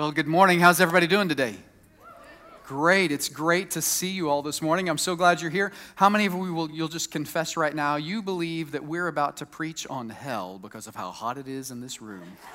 Well, good morning. How's everybody doing today? Great. It's great to see you all this morning. I'm so glad you're here. How many of you will you'll just confess right now you believe that we're about to preach on hell because of how hot it is in this room?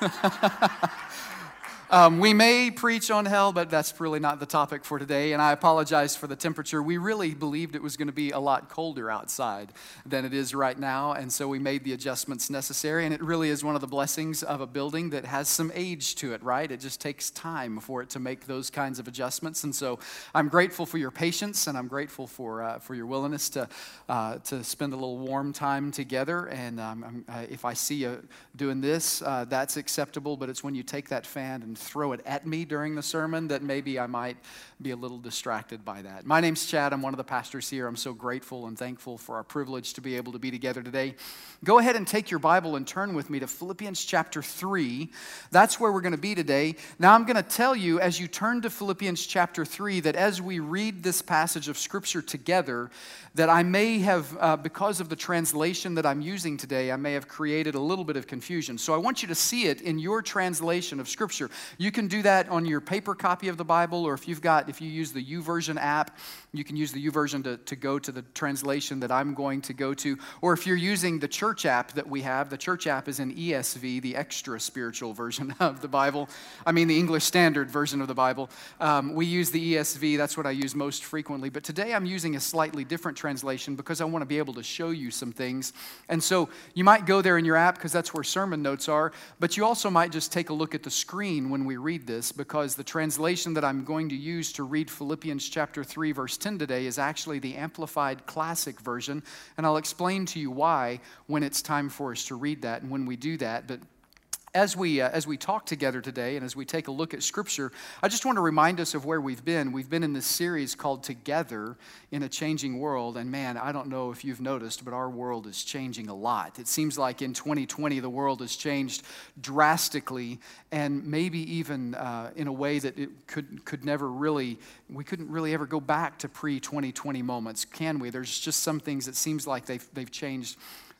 Um, we may preach on hell, but that's really not the topic for today. And I apologize for the temperature. We really believed it was going to be a lot colder outside than it is right now. And so we made the adjustments necessary. And it really is one of the blessings of a building that has some age to it, right? It just takes time for it to make those kinds of adjustments. And so I'm grateful for your patience and I'm grateful for, uh, for your willingness to, uh, to spend a little warm time together. And um, uh, if I see you doing this, uh, that's acceptable. But it's when you take that fan and throw it at me during the sermon that maybe I might be a little distracted by that. My name's Chad. I'm one of the pastors here. I'm so grateful and thankful for our privilege to be able to be together today. Go ahead and take your Bible and turn with me to Philippians chapter 3. That's where we're going to be today. Now, I'm going to tell you as you turn to Philippians chapter 3 that as we read this passage of Scripture together, that I may have, uh, because of the translation that I'm using today, I may have created a little bit of confusion. So I want you to see it in your translation of Scripture. You can do that on your paper copy of the Bible, or if you've got, if you use the YouVersion app, you can use the YouVersion to, to go to the translation that I'm going to go to. Or if you're using the church app that we have, the church app is an ESV, the extra spiritual version of the Bible. I mean, the English Standard version of the Bible. Um, we use the ESV, that's what I use most frequently. But today I'm using a slightly different translation because I want to be able to show you some things. And so you might go there in your app because that's where sermon notes are, but you also might just take a look at the screen when we read this because the translation that I'm going to use to read Philippians chapter 3, verse 10 today is actually the Amplified Classic version. And I'll explain to you why when it's time for us to read that and when we do that. But as we, uh, as we talk together today and as we take a look at Scripture, I just want to remind us of where we've been. We've been in this series called Together in a Changing World. And man, I don't know if you've noticed, but our world is changing a lot. It seems like in 2020, the world has changed drastically and maybe even uh, in a way that it could, could never really, we couldn't really ever go back to pre 2020 moments, can we? There's just some things that seems like they've, they've changed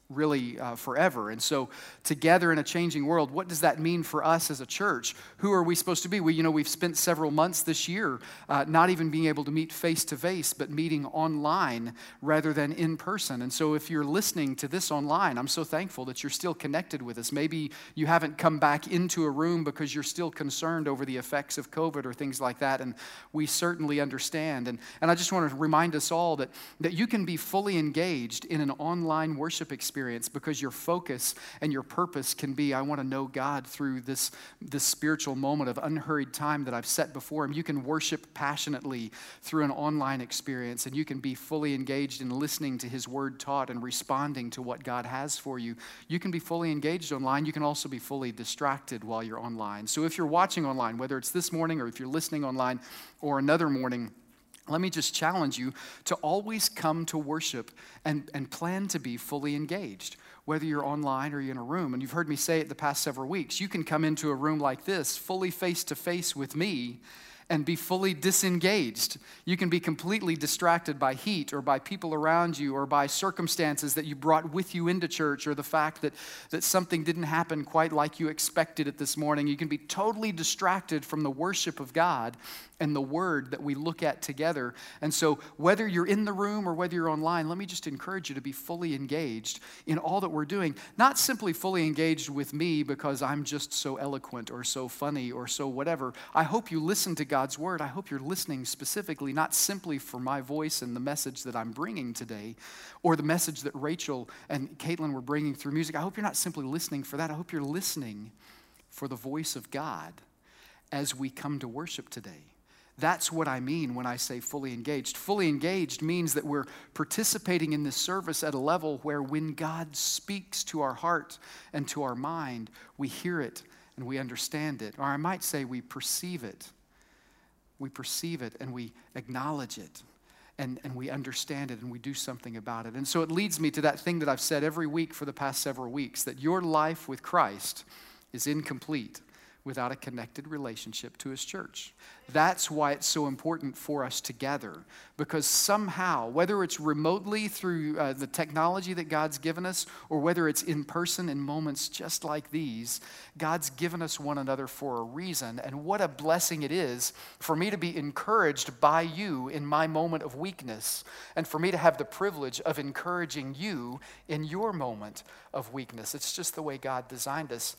really uh, forever. And so, together in a changing world, what does that mean for us as a church? Who are we supposed to be? We, you know, we've spent several months this year uh, not even being able to meet face to face, but meeting online rather than in person. And so, if you're listening to this online, I'm so thankful that you're still connected with us. Maybe you haven't come back into a room because you're still concerned over the effects of COVID or things like that. And we certainly understand. And, and I just want to remind us all that, that you can be fully engaged in an online worship experience experience because your focus and your purpose can be I want to know God through this, this spiritual moment of unhurried time that I've set before Him. You can worship passionately through an online experience, and you can be fully engaged in listening to His word taught and responding to what God has for you. You can be fully engaged online. You can also be fully distracted while you're online. So if you're watching online, whether it's this morning or if you're listening online or another morning, let me just challenge you to always come to worship and, and plan to be fully engaged, whether you're online or you're in a room. And you've heard me say it the past several weeks. You can come into a room like this, fully face to face with me, and be fully disengaged. You can be completely distracted by heat or by people around you or by circumstances that you brought with you into church or the fact that, that something didn't happen quite like you expected it this morning. You can be totally distracted from the worship of God and the word that we look at together. And so, whether you're in the room or whether you're online, let me just encourage you to be fully engaged in all that we're doing. Not simply fully engaged with me because I'm just so eloquent or so funny or so whatever. I hope you listen to God's word. I hope you're listening specifically, not simply for my voice and the message that I'm bringing today or the message that Rachel and Caitlin were bringing through music. I hope you're not simply listening for that. I hope you're listening for the voice of God as we come to worship today. That's what I mean when I say fully engaged. Fully engaged means that we're participating in this service at a level where when God speaks to our heart and to our mind, we hear it and we understand it. Or I might say we perceive it. We perceive it and we acknowledge it. And, and we understand it and we do something about it. And so it leads me to that thing that I've said every week for the past several weeks that your life with Christ is incomplete without a connected relationship to his church. That's why it's so important for us to gather, because somehow, whether it's remotely through uh, the technology that God's given us, or whether it's in person in moments just like these, God's given us one another for a reason. And what a blessing it is for me to be encouraged by you in my moment of weakness, and for me to have the privilege of encouraging you in your moment of weakness. It's just the way God designed us.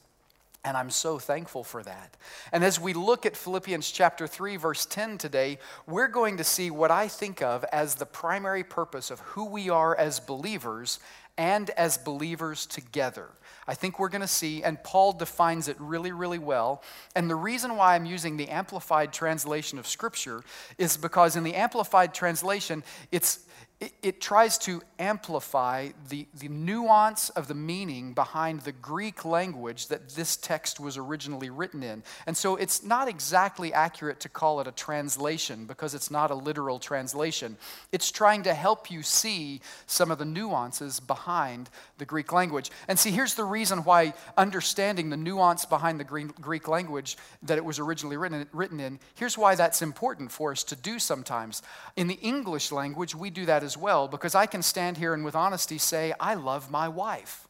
And I'm so thankful for that. And as we look at Philippians chapter 3, verse 10 today, we're going to see what I think of as the primary purpose of who we are as believers and as believers together. I think we're going to see, and Paul defines it really, really well. And the reason why I'm using the Amplified translation of Scripture is because in the Amplified translation, it's it, it, tries to amplify the, the nuance of the meaning behind the Greek language that this text was originally written in. And so it's not exactly accurate to call it a translation because it's not a literal translation. It's trying to help you see some of the nuances behind the Greek language. And see, here's the reason why understanding the nuance behind the Greek language that it was originally written, written in, here's why that's important for us to do sometimes. In the English language, we do that as well because I can stand here and with honesty say, I love my wife.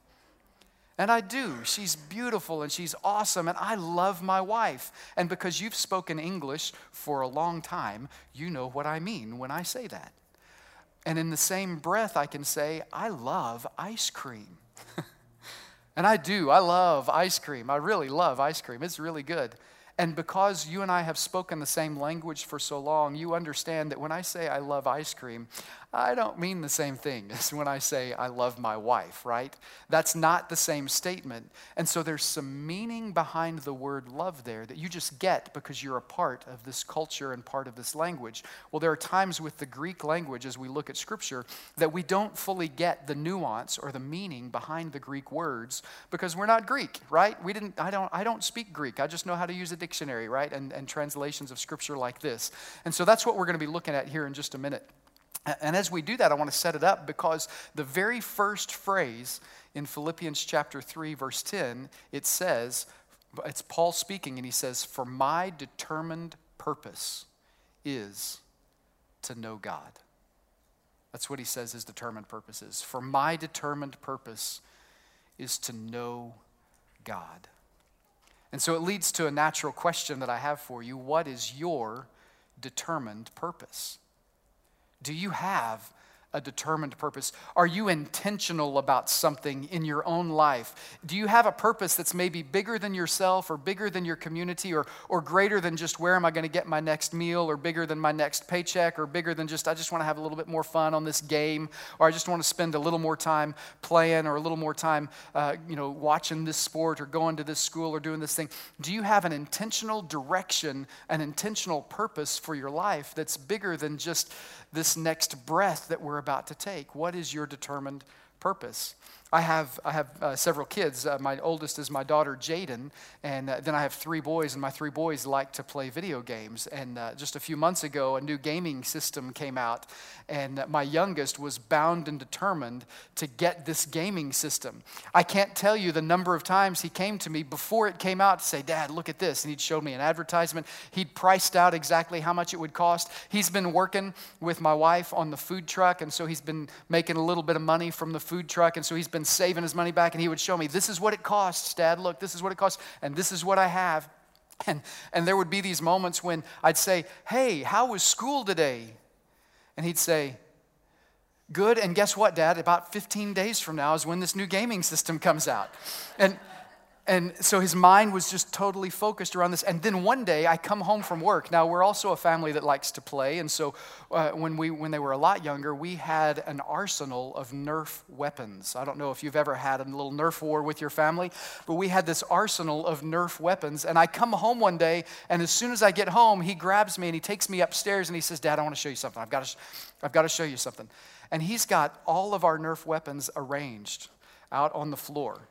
And I do. She's beautiful and she's awesome, and I love my wife. And because you've spoken English for a long time, you know what I mean when I say that. And in the same breath, I can say, I love ice cream. and I do. I love ice cream. I really love ice cream. It's really good. And because you and I have spoken the same language for so long, you understand that when I say I love ice cream, I don't mean the same thing as when I say I love my wife, right? That's not the same statement. And so there's some meaning behind the word love there that you just get because you're a part of this culture and part of this language. Well, there are times with the Greek language as we look at scripture that we don't fully get the nuance or the meaning behind the Greek words because we're not Greek, right? We didn't I don't I don't speak Greek. I just know how to use a dictionary, right? And and translations of scripture like this. And so that's what we're going to be looking at here in just a minute. And as we do that, I want to set it up because the very first phrase in Philippians chapter 3, verse 10, it says, it's Paul speaking, and he says, For my determined purpose is to know God. That's what he says his determined purpose is. For my determined purpose is to know God. And so it leads to a natural question that I have for you What is your determined purpose? Do you have a determined purpose? Are you intentional about something in your own life? Do you have a purpose that's maybe bigger than yourself or bigger than your community or, or greater than just where am I going to get my next meal or bigger than my next paycheck or bigger than just I just want to have a little bit more fun on this game or I just want to spend a little more time playing or a little more time uh, you know, watching this sport or going to this school or doing this thing? Do you have an intentional direction, an intentional purpose for your life that's bigger than just this next breath that we're about to take? What is your determined purpose? I have, I have uh, several kids. Uh, my oldest is my daughter, Jaden, and uh, then I have three boys, and my three boys like to play video games. And uh, just a few months ago, a new gaming system came out, and my youngest was bound and determined to get this gaming system. I can't tell you the number of times he came to me before it came out to say, Dad, look at this. And he'd showed me an advertisement. He'd priced out exactly how much it would cost. He's been working with my wife on the food truck, and so he's been making a little bit of money from the food truck, and so he's been been saving his money back, and he would show me, This is what it costs, Dad. Look, this is what it costs, and this is what I have. And, and there would be these moments when I'd say, Hey, how was school today? And he'd say, Good. And guess what, Dad? About 15 days from now is when this new gaming system comes out. And and so his mind was just totally focused around this. And then one day I come home from work. Now we're also a family that likes to play, and so uh, when we when they were a lot younger, we had an arsenal of Nerf weapons. I don't know if you've ever had a little Nerf war with your family, but we had this arsenal of Nerf weapons. And I come home one day, and as soon as I get home, he grabs me and he takes me upstairs and he says, "Dad, I want to show you something. I've got to, I've got to show you something." And he's got all of our Nerf weapons arranged out on the floor.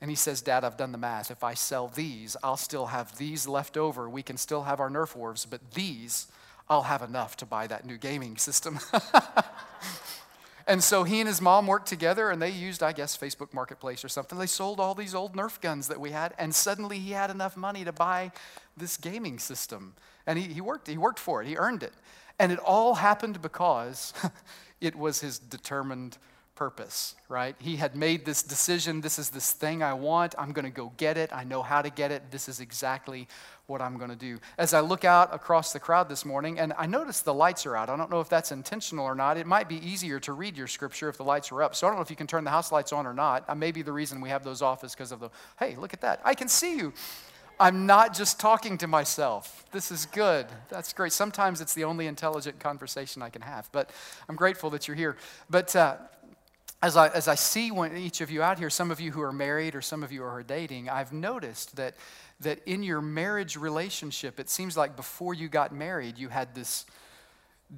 And he says, Dad, I've done the math. If I sell these, I'll still have these left over. We can still have our Nerf wars, but these, I'll have enough to buy that new gaming system. And so he and his mom worked together and they used, I guess, Facebook Marketplace or something. They sold all these old Nerf guns that we had, and suddenly he had enough money to buy this gaming system. And he, he worked, he worked for it, he earned it. And it all happened because it was his determined purpose, right? He had made this decision this is this thing I want. I'm going to go get it. I know how to get it. This is exactly what I'm going to do. As I look out across the crowd this morning, and I notice the lights are out. I don't know if that's intentional or not. It might be easier to read your scripture if the lights are up. So I don't know if you can turn the house lights on or not. Uh, maybe the reason we have those off is because of the, hey, look at that. I can see you. I'm not just talking to myself. This is good. That's great. Sometimes it's the only intelligent conversation I can have, but I'm grateful that you're here. But uh, as I, as I see each of you out here, some of you who are married or some of you who are dating, I've noticed that, that in your marriage relationship, it seems like before you got married, you had this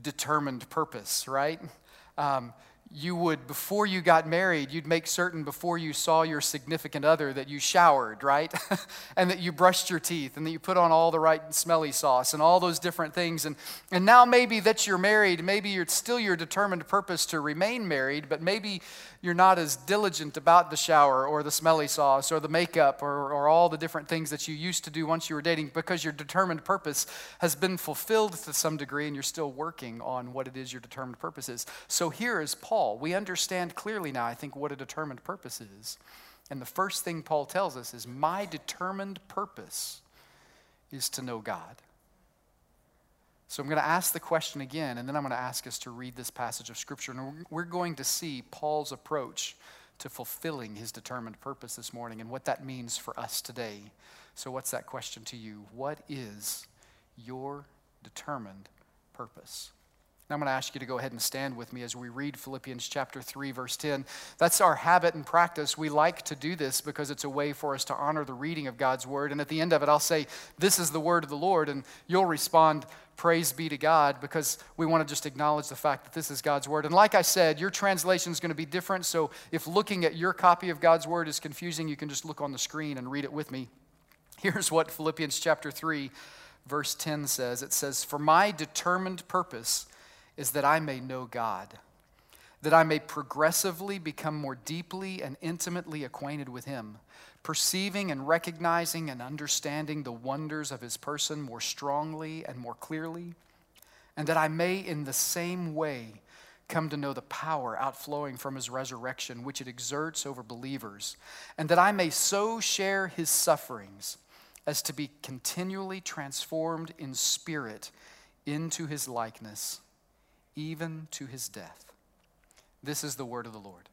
determined purpose, right? Um, you would, before you got married, you'd make certain before you saw your significant other that you showered, right? and that you brushed your teeth and that you put on all the right smelly sauce and all those different things. And, and now maybe that you're married, maybe you're still your determined purpose to remain married, but maybe you're not as diligent about the shower or the smelly sauce or the makeup or, or all the different things that you used to do once you were dating because your determined purpose has been fulfilled to some degree and you're still working on what it is your determined purpose is. So here is Paul. We understand clearly now, I think, what a determined purpose is. And the first thing Paul tells us is my determined purpose is to know God. So I'm going to ask the question again, and then I'm going to ask us to read this passage of Scripture. And we're going to see Paul's approach to fulfilling his determined purpose this morning and what that means for us today. So, what's that question to you? What is your determined purpose? I'm going to ask you to go ahead and stand with me as we read Philippians chapter 3, verse 10. That's our habit and practice. We like to do this because it's a way for us to honor the reading of God's word. And at the end of it, I'll say, This is the word of the Lord. And you'll respond, Praise be to God, because we want to just acknowledge the fact that this is God's word. And like I said, your translation is going to be different. So if looking at your copy of God's word is confusing, you can just look on the screen and read it with me. Here's what Philippians chapter 3, verse 10 says it says, For my determined purpose, is that I may know God, that I may progressively become more deeply and intimately acquainted with Him, perceiving and recognizing and understanding the wonders of His person more strongly and more clearly, and that I may in the same way come to know the power outflowing from His resurrection, which it exerts over believers, and that I may so share His sufferings as to be continually transformed in spirit into His likeness even to his death. This is the word of the Lord.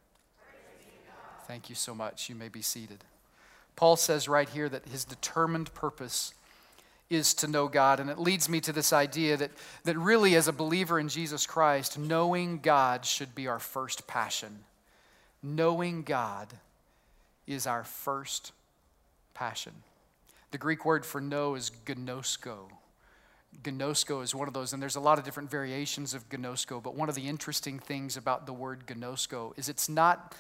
Thank you so much. You may be seated. Paul says right here that his determined purpose is to know God. And it leads me to this idea that, that really, as a believer in Jesus Christ, knowing God should be our first passion. Knowing God is our first passion. The Greek word for know is gnosko. Gnosko is one of those, and there's a lot of different variations of gnosko, but one of the interesting things about the word gnosko is it's not,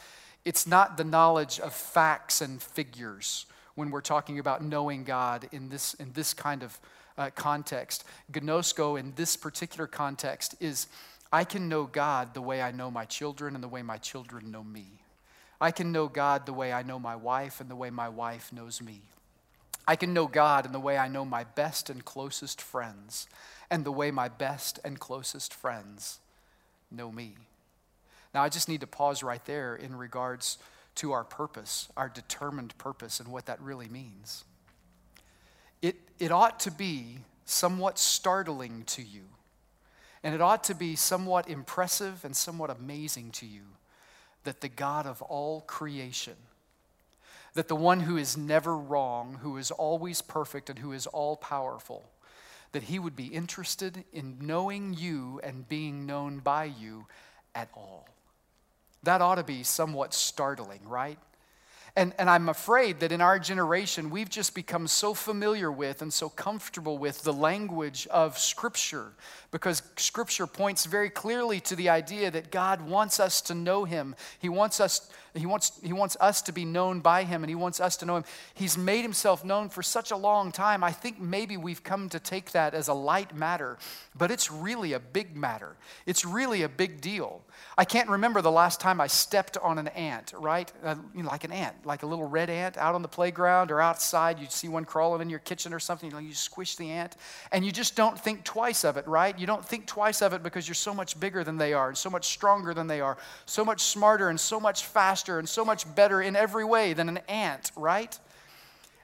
it's not the knowledge of facts and figures when we're talking about knowing God in this, in this kind of uh, context. Gnosko in this particular context is I can know God the way I know my children and the way my children know me. I can know God the way I know my wife and the way my wife knows me. I can know God in the way I know my best and closest friends, and the way my best and closest friends know me. Now, I just need to pause right there in regards to our purpose, our determined purpose, and what that really means. It, it ought to be somewhat startling to you, and it ought to be somewhat impressive and somewhat amazing to you that the God of all creation that the one who is never wrong, who is always perfect, and who is all powerful, that he would be interested in knowing you and being known by you at all. That ought to be somewhat startling, right? And, and I'm afraid that in our generation, we've just become so familiar with and so comfortable with the language of Scripture because Scripture points very clearly to the idea that God wants us to know Him. He wants us, he wants, he wants us to be known by Him, and He wants us to know Him. He's made Himself known for such a long time. I think maybe we've come to take that as a light matter, but it's really a big matter. It's really a big deal. I can't remember the last time I stepped on an ant, right? Uh, you know, like an ant, like a little red ant out on the playground or outside. You see one crawling in your kitchen or something, you, know, you squish the ant, and you just don't think twice of it, right? You don't think twice of it because you're so much bigger than they are, and so much stronger than they are, so much smarter, and so much faster, and so much better in every way than an ant, right?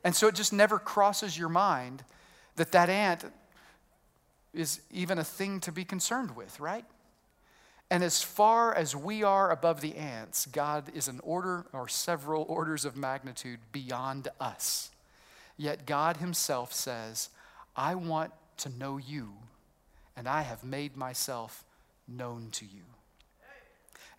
And so it just never crosses your mind that that ant is even a thing to be concerned with, right? And as far as we are above the ants, God is an order or several orders of magnitude beyond us. Yet God Himself says, I want to know you, and I have made myself known to you.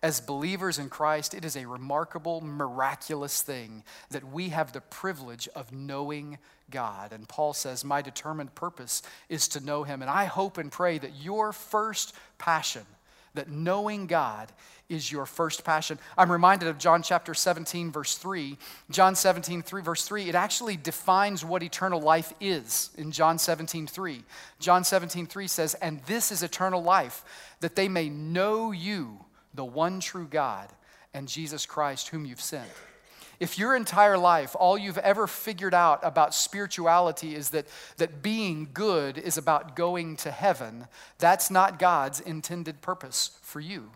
As believers in Christ, it is a remarkable, miraculous thing that we have the privilege of knowing God. And Paul says, My determined purpose is to know Him. And I hope and pray that your first passion, that knowing God is your first passion. I'm reminded of John chapter 17, verse 3. John 17, 3, verse 3, it actually defines what eternal life is in John 17, 3. John 17, 3 says, And this is eternal life, that they may know you, the one true God, and Jesus Christ, whom you've sent. If your entire life, all you've ever figured out about spirituality is that, that being good is about going to heaven, that's not God's intended purpose for you.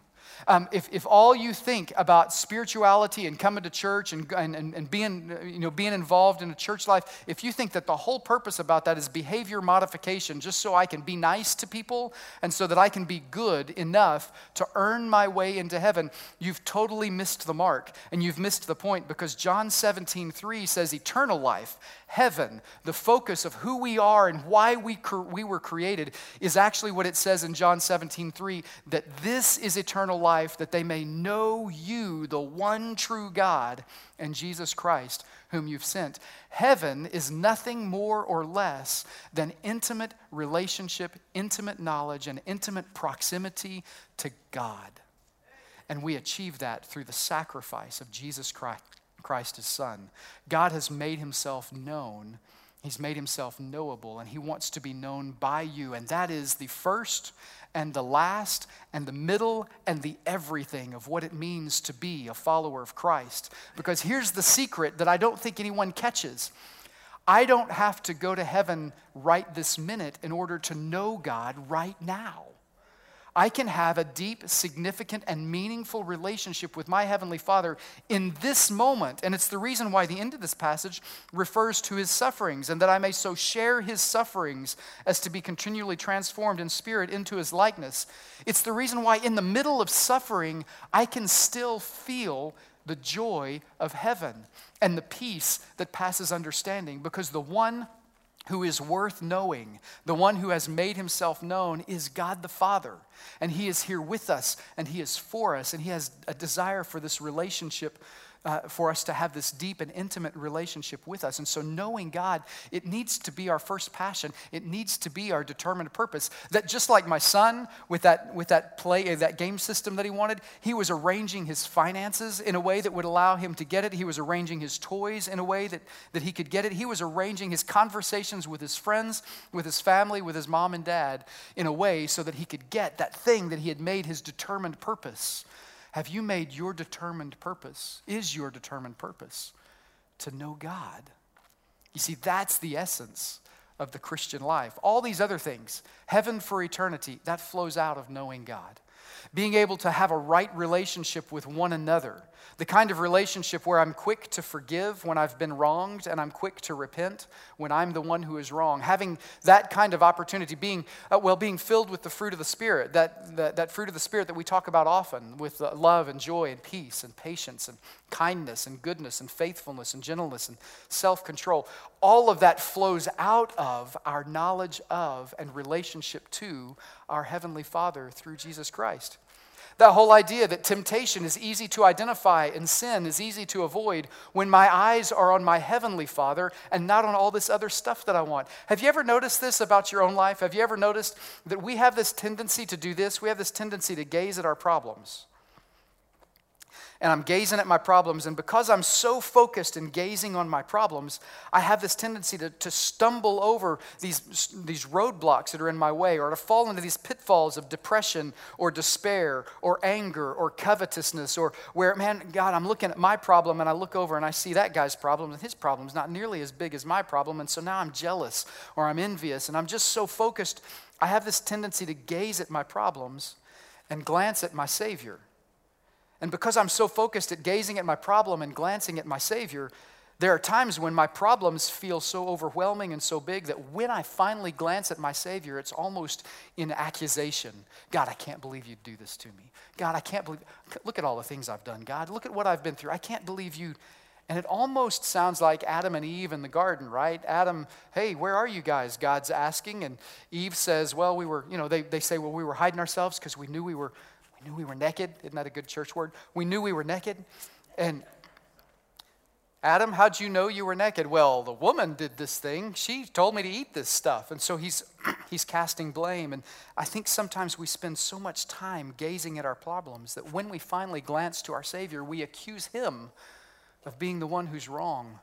Um, if, if all you think about spirituality and coming to church and, and, and being, you know, being involved in a church life, if you think that the whole purpose about that is behavior modification, just so I can be nice to people and so that I can be good enough to earn my way into heaven, you've totally missed the mark. And you've missed the point because John 17, 3 says eternal life heaven, the focus of who we are and why we, we were created, is actually what it says in John 17, 3 that this is eternal life, that they may know you, the one true God, and Jesus Christ, whom you've sent. Heaven is nothing more or less than intimate relationship, intimate knowledge, and intimate proximity to God. And we achieve that through the sacrifice of Jesus Christ Christ his Son. God has made himself known. He's made himself knowable, and he wants to be known by you. And that is the first and the last and the middle and the everything of what it means to be a follower of Christ. Because here's the secret that I don't think anyone catches I don't have to go to heaven right this minute in order to know God right now. I can have a deep, significant, and meaningful relationship with my Heavenly Father in this moment. And it's the reason why the end of this passage refers to his sufferings, and that I may so share his sufferings as to be continually transformed in spirit into his likeness. It's the reason why, in the middle of suffering, I can still feel the joy of heaven and the peace that passes understanding, because the one who is worth knowing, the one who has made himself known, is God the Father. And he is here with us, and he is for us, and he has a desire for this relationship uh, for us to have this deep and intimate relationship with us. And so, knowing God, it needs to be our first passion. It needs to be our determined purpose. That just like my son with that, with that play, uh, that game system that he wanted, he was arranging his finances in a way that would allow him to get it. He was arranging his toys in a way that, that he could get it. He was arranging his conversations with his friends, with his family, with his mom and dad in a way so that he could get that thing that he had made his determined purpose. Have you made your determined purpose, is your determined purpose to know God? You see, that's the essence of the Christian life. All these other things, heaven for eternity, that flows out of knowing God. Being able to have a right relationship with one another the kind of relationship where I'm quick to forgive when I've been wronged and I'm quick to repent when I'm the one who is wrong. Having that kind of opportunity, being, uh, well, being filled with the fruit of the Spirit, that, that, that fruit of the Spirit that we talk about often with uh, love and joy and peace and patience and kindness and goodness and faithfulness and gentleness and self control. All of that flows out of our knowledge of and relationship to our Heavenly Father through Jesus Christ. That whole idea that temptation is easy to identify and sin is easy to avoid when my eyes are on my heavenly Father and not on all this other stuff that I want. Have you ever noticed this about your own life? Have you ever noticed that we have this tendency to do this? We have this tendency to gaze at our problems and I'm gazing at my problems. And because I'm so focused and gazing on my problems, I have this tendency to, to stumble over these, these roadblocks that are in my way or to fall into these pitfalls of depression or despair or anger or covetousness or where, man, God, I'm looking at my problem and I look over and I see that guy's problem and his problem is not nearly as big as my problem. And so now I'm jealous or I'm envious and I'm just so focused. I have this tendency to gaze at my problems and glance at my Savior. And because I'm so focused at gazing at my problem and glancing at my Savior, there are times when my problems feel so overwhelming and so big that when I finally glance at my Savior, it's almost in accusation. God, I can't believe you'd do this to me. God, I can't believe, look at all the things I've done. God, look at what I've been through. I can't believe you. And it almost sounds like Adam and Eve in the garden, right? Adam, hey, where are you guys? God's asking. And Eve says, well, we were, you know, they, they say, well, we were hiding ourselves because we knew we were we knew we were naked. Isn't that a good church word? We knew we were naked. And Adam, how'd you know you were naked? Well, the woman did this thing. She told me to eat this stuff. And so he's, he's casting blame. And I think sometimes we spend so much time gazing at our problems that when we finally glance to our Savior, we accuse him of being the one who's wrong.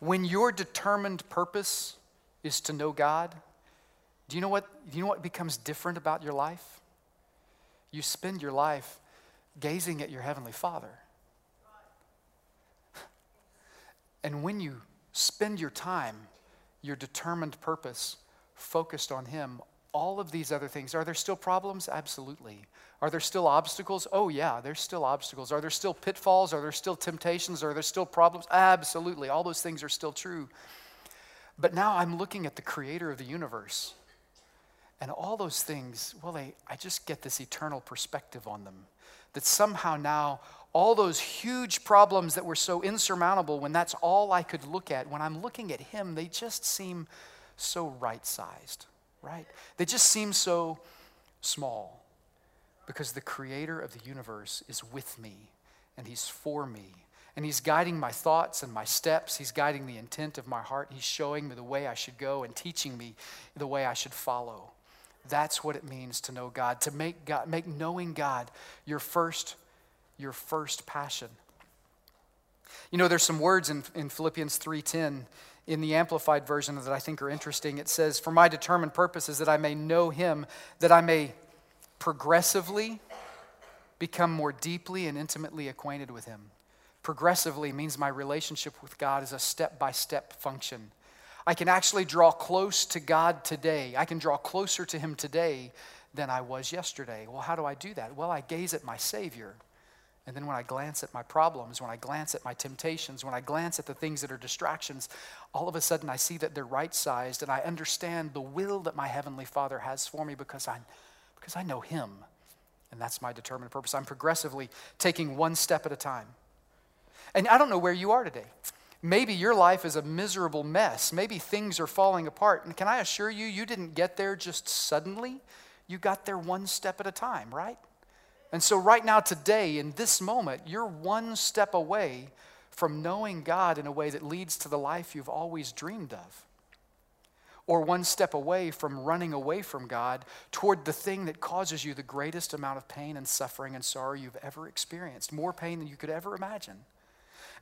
When your determined purpose is to know God, do you know what, do you know what becomes different about your life? You spend your life gazing at your Heavenly Father. And when you spend your time, your determined purpose, focused on Him, all of these other things, are there still problems? Absolutely. Are there still obstacles? Oh, yeah, there's still obstacles. Are there still pitfalls? Are there still temptations? Are there still problems? Absolutely. All those things are still true. But now I'm looking at the creator of the universe and all those things, well, they, I just get this eternal perspective on them. That somehow now, all those huge problems that were so insurmountable, when that's all I could look at, when I'm looking at Him, they just seem so right sized, right? They just seem so small because the Creator of the universe is with me and He's for me. And he's guiding my thoughts and my steps. He's guiding the intent of my heart. He's showing me the way I should go and teaching me the way I should follow. That's what it means to know God, to make God, make knowing God your first, your first passion. You know, there's some words in, in Philippians 3:10 in the amplified version that I think are interesting. It says, For my determined purpose is that I may know him, that I may progressively become more deeply and intimately acquainted with him. Progressively means my relationship with God is a step by step function. I can actually draw close to God today. I can draw closer to Him today than I was yesterday. Well, how do I do that? Well, I gaze at my Savior. And then when I glance at my problems, when I glance at my temptations, when I glance at the things that are distractions, all of a sudden I see that they're right sized and I understand the will that my Heavenly Father has for me because I, because I know Him. And that's my determined purpose. I'm progressively taking one step at a time. And I don't know where you are today. Maybe your life is a miserable mess. Maybe things are falling apart. And can I assure you, you didn't get there just suddenly. You got there one step at a time, right? And so, right now, today, in this moment, you're one step away from knowing God in a way that leads to the life you've always dreamed of. Or one step away from running away from God toward the thing that causes you the greatest amount of pain and suffering and sorrow you've ever experienced, more pain than you could ever imagine.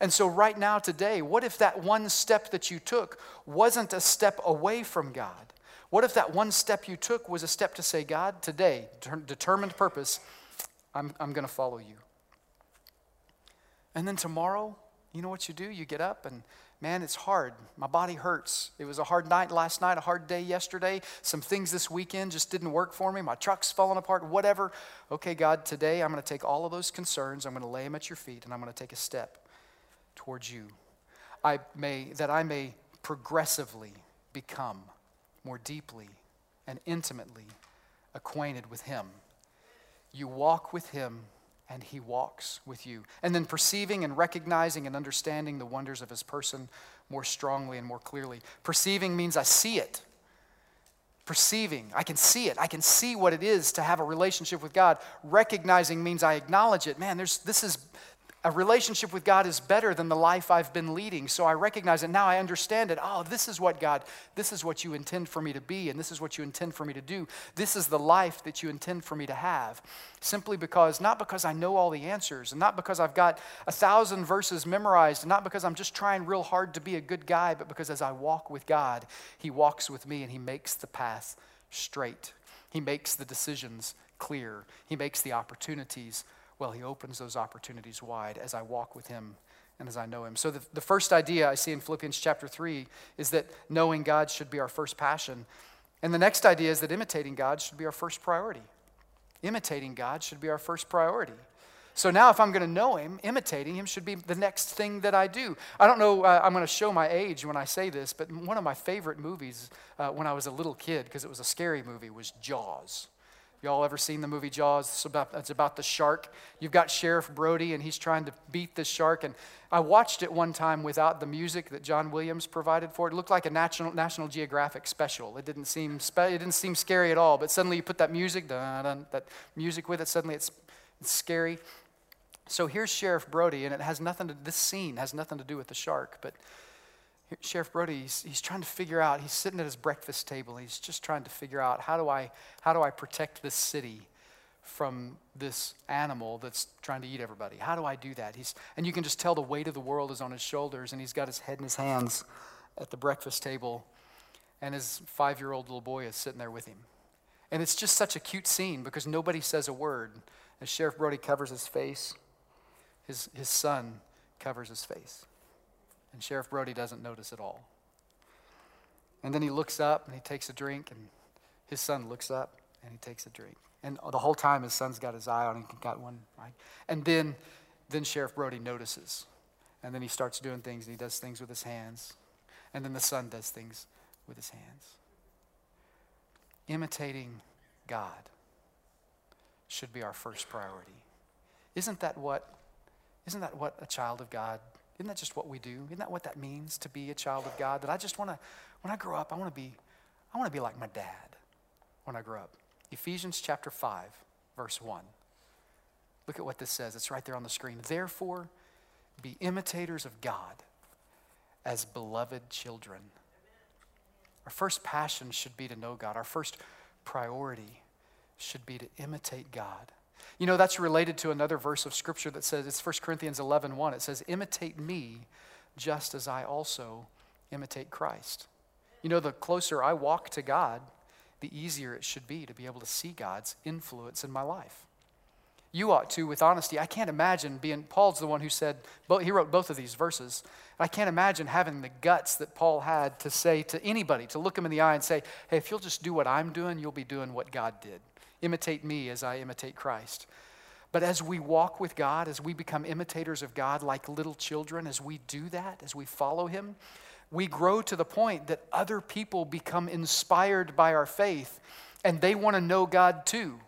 And so, right now, today, what if that one step that you took wasn't a step away from God? What if that one step you took was a step to say, God, today, determined purpose, I'm, I'm going to follow you. And then tomorrow, you know what you do? You get up and man, it's hard. My body hurts. It was a hard night last night, a hard day yesterday. Some things this weekend just didn't work for me. My truck's falling apart, whatever. Okay, God, today I'm going to take all of those concerns, I'm going to lay them at your feet, and I'm going to take a step towards you. I may, that I may progressively become more deeply and intimately acquainted with Him. You walk with Him and He walks with you. And then perceiving and recognizing and understanding the wonders of His person more strongly and more clearly. Perceiving means I see it. perceiving. I can see it. I can see what it is to have a relationship with God. Recognizing means I acknowledge it. Man, there's, this is a relationship with God is better than the life I've been leading. So I recognize it. Now I understand it. Oh, this is what God, this is what you intend for me to be, and this is what you intend for me to do. This is the life that you intend for me to have. Simply because, not because I know all the answers, and not because I've got a thousand verses memorized, and not because I'm just trying real hard to be a good guy, but because as I walk with God, He walks with me and He makes the path straight. He makes the decisions clear. He makes the opportunities well, He opens those opportunities wide as I walk with Him and as I know Him. So, the, the first idea I see in Philippians chapter 3 is that knowing God should be our first passion. And the next idea is that imitating God should be our first priority. Imitating God should be our first priority. So now, if I'm going to know Him, imitating Him should be the next thing that I do. I don't know, uh, I'm going to show my age when I say this, but one of my favorite movies uh, when I was a little kid, because it was a scary movie, was Jaws. Y'all ever seen the movie Jaws? It's about, it's about the shark. You've got Sheriff Brody, and he's trying to beat this shark. And I watched it one time without the music that John Williams provided for it. It looked like a National, National Geographic special. It didn't, seem spe- it didn't seem scary at all. But suddenly you put that music, that music with it, suddenly it's, it's scary. So here's Sheriff Brody, and it has nothing to, this scene has nothing to do with the shark. But Sheriff Brody, he's, he's trying to figure out, he's sitting at his breakfast table. He's just trying to figure out how do I, how do I protect this city from this animal that's trying to eat everybody? How do I do that? He's, and you can just tell the weight of the world is on his shoulders, and he's got his head in his hands at the breakfast table, and his five year old little boy is sitting there with him. And it's just such a cute scene because nobody says a word. As Sheriff Brody covers his face, his, his son covers his face. And Sheriff Brody doesn't notice at all. And then he looks up and he takes a drink, and his son looks up and he takes a drink. And the whole time his son's got his eye on him, got one right. And then, then Sheriff Brody notices. And then he starts doing things, and he does things with his hands. And then the son does things with his hands. Imitating God should be our first priority. Isn't that what, isn't that what a child of God isn't that just what we do? Isn't that what that means to be a child of God? That I just want to, when I grow up, I want to be, I want to be like my dad when I grow up. Ephesians chapter 5, verse 1. Look at what this says. It's right there on the screen. Therefore, be imitators of God as beloved children. Our first passion should be to know God. Our first priority should be to imitate God. You know, that's related to another verse of scripture that says, it's 1 Corinthians 11 1. It says, Imitate me just as I also imitate Christ. You know, the closer I walk to God, the easier it should be to be able to see God's influence in my life. You ought to, with honesty. I can't imagine being, Paul's the one who said, he wrote both of these verses. I can't imagine having the guts that Paul had to say to anybody, to look him in the eye and say, hey, if you'll just do what I'm doing, you'll be doing what God did. Imitate me as I imitate Christ. But as we walk with God, as we become imitators of God like little children, as we do that, as we follow Him, we grow to the point that other people become inspired by our faith and they want to know God too.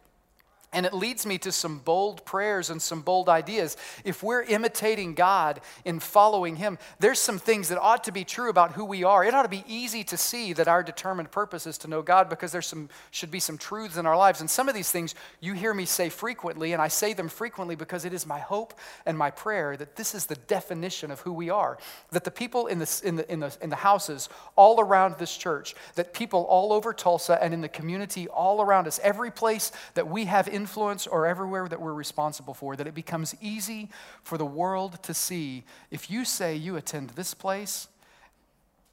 And it leads me to some bold prayers and some bold ideas. If we're imitating God in following Him, there's some things that ought to be true about who we are. It ought to be easy to see that our determined purpose is to know God because there should be some truths in our lives. And some of these things you hear me say frequently, and I say them frequently because it is my hope and my prayer that this is the definition of who we are. That the people in the, in the, in the, in the houses all around this church, that people all over Tulsa and in the community all around us, every place that we have in influence or everywhere that we're responsible for, that it becomes easy for the world to see if you say you attend this place,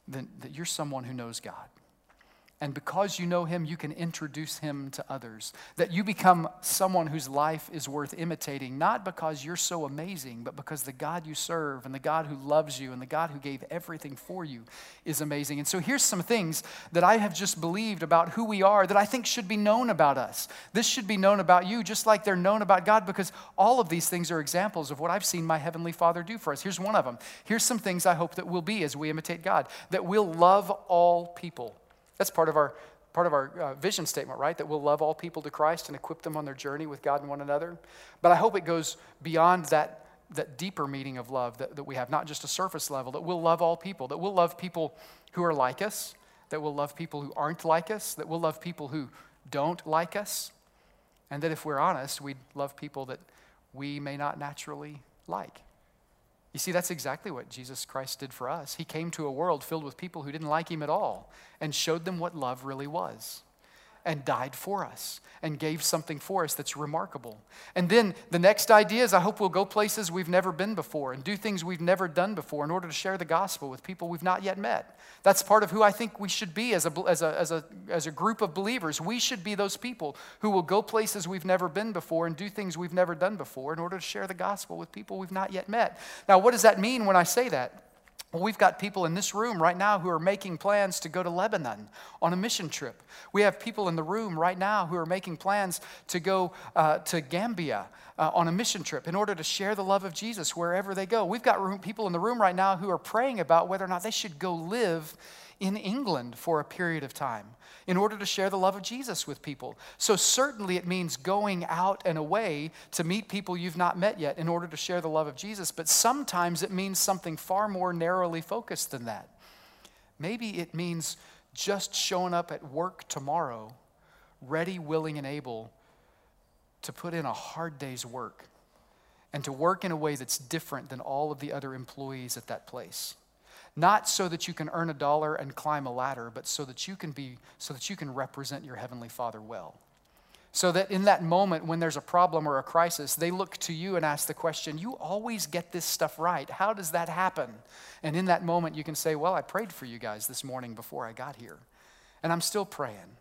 then that you're someone who knows God. And because you know him, you can introduce him to others. That you become someone whose life is worth imitating, not because you're so amazing, but because the God you serve and the God who loves you and the God who gave everything for you is amazing. And so here's some things that I have just believed about who we are that I think should be known about us. This should be known about you, just like they're known about God, because all of these things are examples of what I've seen my Heavenly Father do for us. Here's one of them. Here's some things I hope that we'll be as we imitate God that we'll love all people. That's part of our part of our uh, vision statement, right? That we'll love all people to Christ and equip them on their journey with God and one another. But I hope it goes beyond that, that deeper meaning of love that, that we have, not just a surface level, that we'll love all people, that we'll love people who are like us, that we'll love people who aren't like us, that we'll love people who don't like us, and that if we're honest, we'd love people that we may not naturally like. You see, that's exactly what Jesus Christ did for us. He came to a world filled with people who didn't like him at all and showed them what love really was and died for us and gave something for us that's remarkable. And then the next idea is I hope we'll go places we've never been before and do things we've never done before in order to share the gospel with people we've not yet met. That's part of who I think we should be as a, as a, as a, as a group of believers. We should be those people who will go places we've never been before and do things we've never done before in order to share the gospel with people we've not yet met. Now, what does that mean when I say that? Well, we've got people in this room right now who are making plans to go to Lebanon on a mission trip. We have people in the room right now who are making plans to go uh, to Gambia uh, on a mission trip in order to share the love of Jesus wherever they go. We've got room, people in the room right now who are praying about whether or not they should go live in England for a period of time in order to share the love of Jesus with people. So, certainly, it means going out and away to meet people you've not met yet in order to share the love of Jesus. But sometimes it means something far more narrowly focused than that. Maybe it means just showing up at work tomorrow, ready, willing, and able to put in a hard day's work and to work in a way that's different than all of the other employees at that place not so that you can earn a dollar and climb a ladder, but so that you can be so that you can represent your heavenly Father well. So that in that moment when there's a problem or a crisis, they look to you and ask the question, You always get this stuff right. How does that happen? And in that moment, you can say, Well, I prayed for you guys this morning before I got here. And I'm still praying.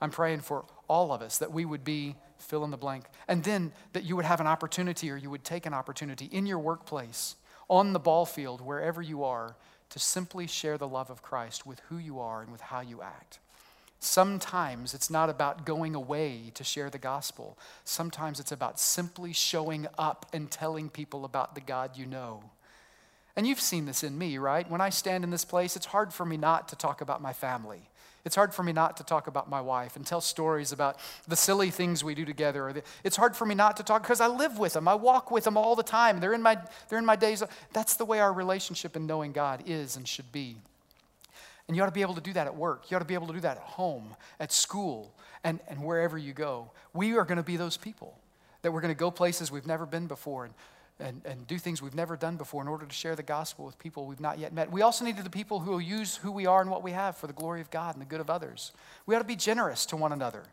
I'm praying for all of us that we would be fill in the blank. And then that you would have an opportunity or you would take an opportunity in your workplace, on the ball field, wherever you are, to simply share the love of Christ with who you are and with how you act. Sometimes it's not about going away to share the gospel. Sometimes it's about simply showing up and telling people about the God you know. And you've seen this in me, right? When I stand in this place, it's hard for me not to talk about my family. It's hard for me not to talk about my wife and tell stories about the silly things we do together. It's hard for me not to talk because I live with them. I walk with them all the time. They're in my, they're in my days. That's the way our relationship and knowing God is and should be. And you ought to be able to do that at work. You ought to be able to do that at home, at school, and, and wherever you go. We are going to be those people that we're going to go places we've never been before. And and, and do things we've never done before in order to share the gospel with people we've not yet met. We also need to the people who will use who we are and what we have for the glory of God and the good of others. We ought to be generous to one another.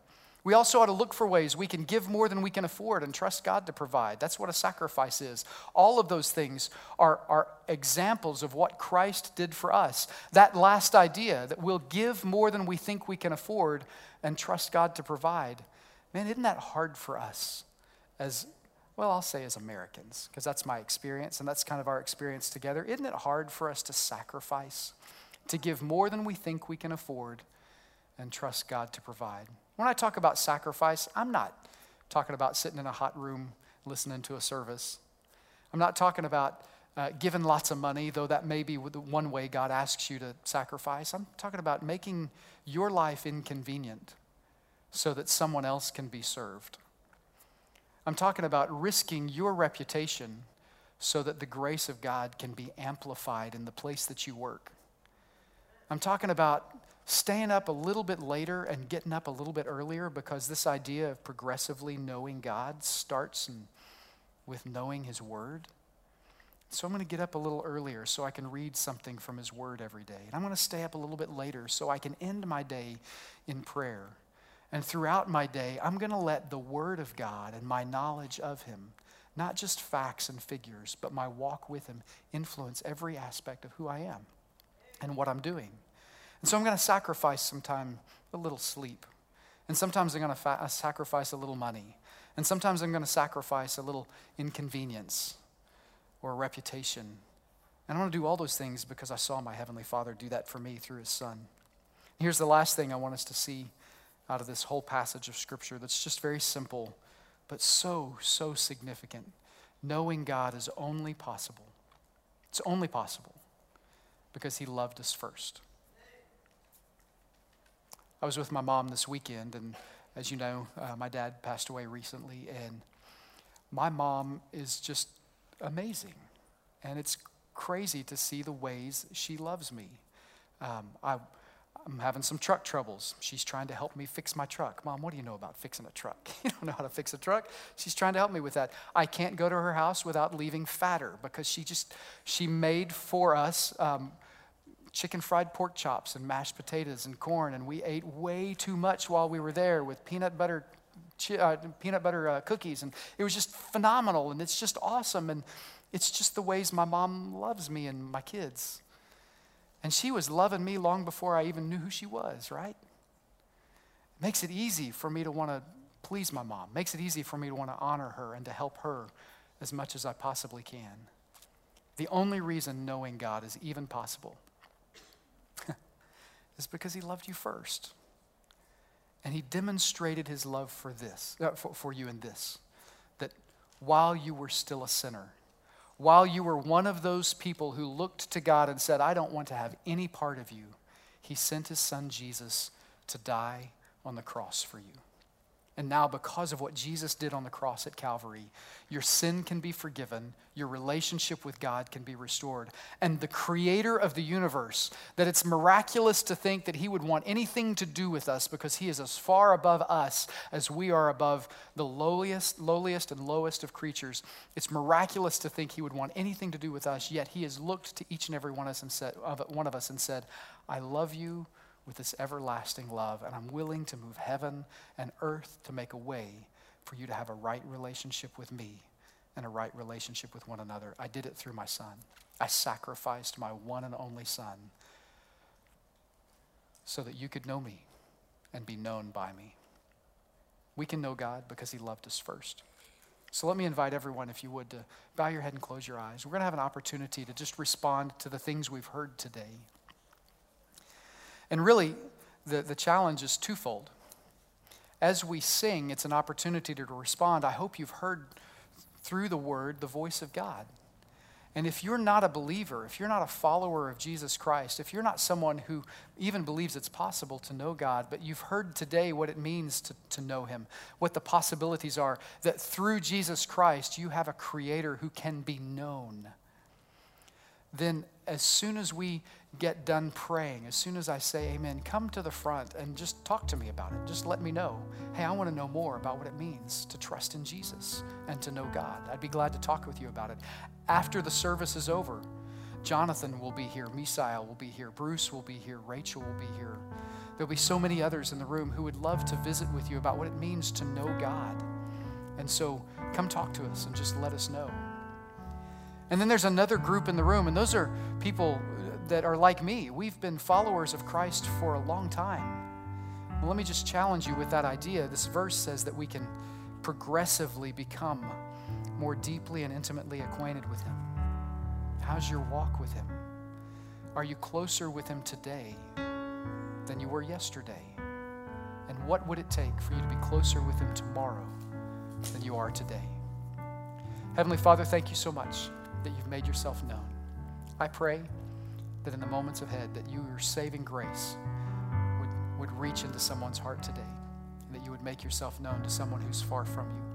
We also ought to look for ways we can give more than we can afford and trust God to provide. That's what a sacrifice is. All of those things are, are examples of what Christ did for us. That last idea that we'll give more than we think we can afford and trust God to provide. Man, isn't that hard for us as well, I'll say as Americans, because that's my experience and that's kind of our experience together. Isn't it hard for us to sacrifice, to give more than we think we can afford, and trust God to provide? When I talk about sacrifice, I'm not talking about sitting in a hot room listening to a service. I'm not talking about uh, giving lots of money, though that may be one way God asks you to sacrifice. I'm talking about making your life inconvenient so that someone else can be served. I'm talking about risking your reputation so that the grace of God can be amplified in the place that you work. I'm talking about staying up a little bit later and getting up a little bit earlier because this idea of progressively knowing God starts with knowing His Word. So I'm going to get up a little earlier so I can read something from His Word every day. And I'm going to stay up a little bit later so I can end my day in prayer. And throughout my day, I'm going to let the Word of God and my knowledge of Him, not just facts and figures, but my walk with Him, influence every aspect of who I am and what I'm doing. And so I'm going to sacrifice some time, a little sleep. And sometimes I'm going to fa- uh, sacrifice a little money. And sometimes I'm going to sacrifice a little inconvenience or reputation. And I want to do all those things because I saw my Heavenly Father do that for me through His Son. Here's the last thing I want us to see out of this whole passage of Scripture that's just very simple, but so, so significant. Knowing God is only possible. It's only possible because He loved us first. I was with my mom this weekend, and as you know, uh, my dad passed away recently, and my mom is just amazing. And it's crazy to see the ways she loves me. Um, I I'm having some truck troubles. She's trying to help me fix my truck. Mom, what do you know about fixing a truck? You don't know how to fix a truck. She's trying to help me with that. I can't go to her house without leaving fatter because she just, she made for us um, chicken fried pork chops and mashed potatoes and corn, and we ate way too much while we were there with peanut butter, uh, peanut butter uh, cookies, and it was just phenomenal, and it's just awesome, and it's just the ways my mom loves me and my kids. And she was loving me long before I even knew who she was, right? It makes it easy for me to want to please my mom. Makes it easy for me to want to honor her and to help her as much as I possibly can. The only reason knowing God is even possible is because he loved you first. And he demonstrated his love for this, uh, for, for you in this, that while you were still a sinner, while you were one of those people who looked to God and said, I don't want to have any part of you, he sent his son Jesus to die on the cross for you. And now, because of what Jesus did on the cross at Calvary, your sin can be forgiven, your relationship with God can be restored. And the creator of the universe, that it's miraculous to think that he would want anything to do with us because he is as far above us as we are above the lowliest, lowliest, and lowest of creatures. It's miraculous to think he would want anything to do with us, yet he has looked to each and every one of us and said, one of us and said, I love you with this everlasting love, and I'm willing to move heaven and earth to make a way for you to have a right relationship with me and a right relationship with one another. I did it through my son. I sacrificed my one and only son so that you could know me and be known by me. We can know God because he loved us first. So let me invite everyone, if you would, to bow your head and close your eyes. We're going to have an opportunity to just respond to the things we've heard today. And really, the, the challenge is twofold. As we sing, it's an opportunity to respond. I hope you've heard through the word the voice of God. And if you're not a believer, if you're not a follower of Jesus Christ, if you're not someone who even believes it's possible to know God, but you've heard today what it means to, to know Him, what the possibilities are, that through Jesus Christ you have a Creator who can be known, then as soon as we get done praying, as soon as I say amen, come to the front and just talk to me about it. Just let me know. Hey, I want to know more about what it means to trust in Jesus and to know God. I'd be glad to talk with you about it. After the service is over, Jonathan will be here, Misael will be here, Bruce will be here, Rachel will be here. There'll be so many others in the room who would love to visit with you about what it means to know God. And so come talk to us and just let us know. And then there's another group in the room, and those are people that are like me. We've been followers of Christ for a long time. Well, let me just challenge you with that idea. This verse says that we can progressively become more deeply and intimately acquainted with Him. How's your walk with Him? Are you closer with Him today than you were yesterday? And what would it take for you to be closer with Him tomorrow than you are today? Heavenly Father, thank you so much that you've made yourself known. I pray that in the moments ahead that you, your saving grace would, would reach into someone's heart today and that you would make yourself known to someone who's far from you.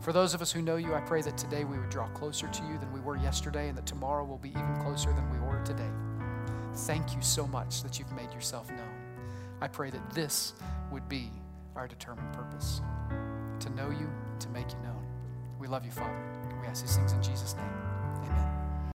For those of us who know you, I pray that today we would draw closer to you than we were yesterday and that tomorrow will be even closer than we were today. Thank you so much that you've made yourself known. I pray that this would be our determined purpose to know you, to make you known. We love you, Father. We ask these things in Jesus' name.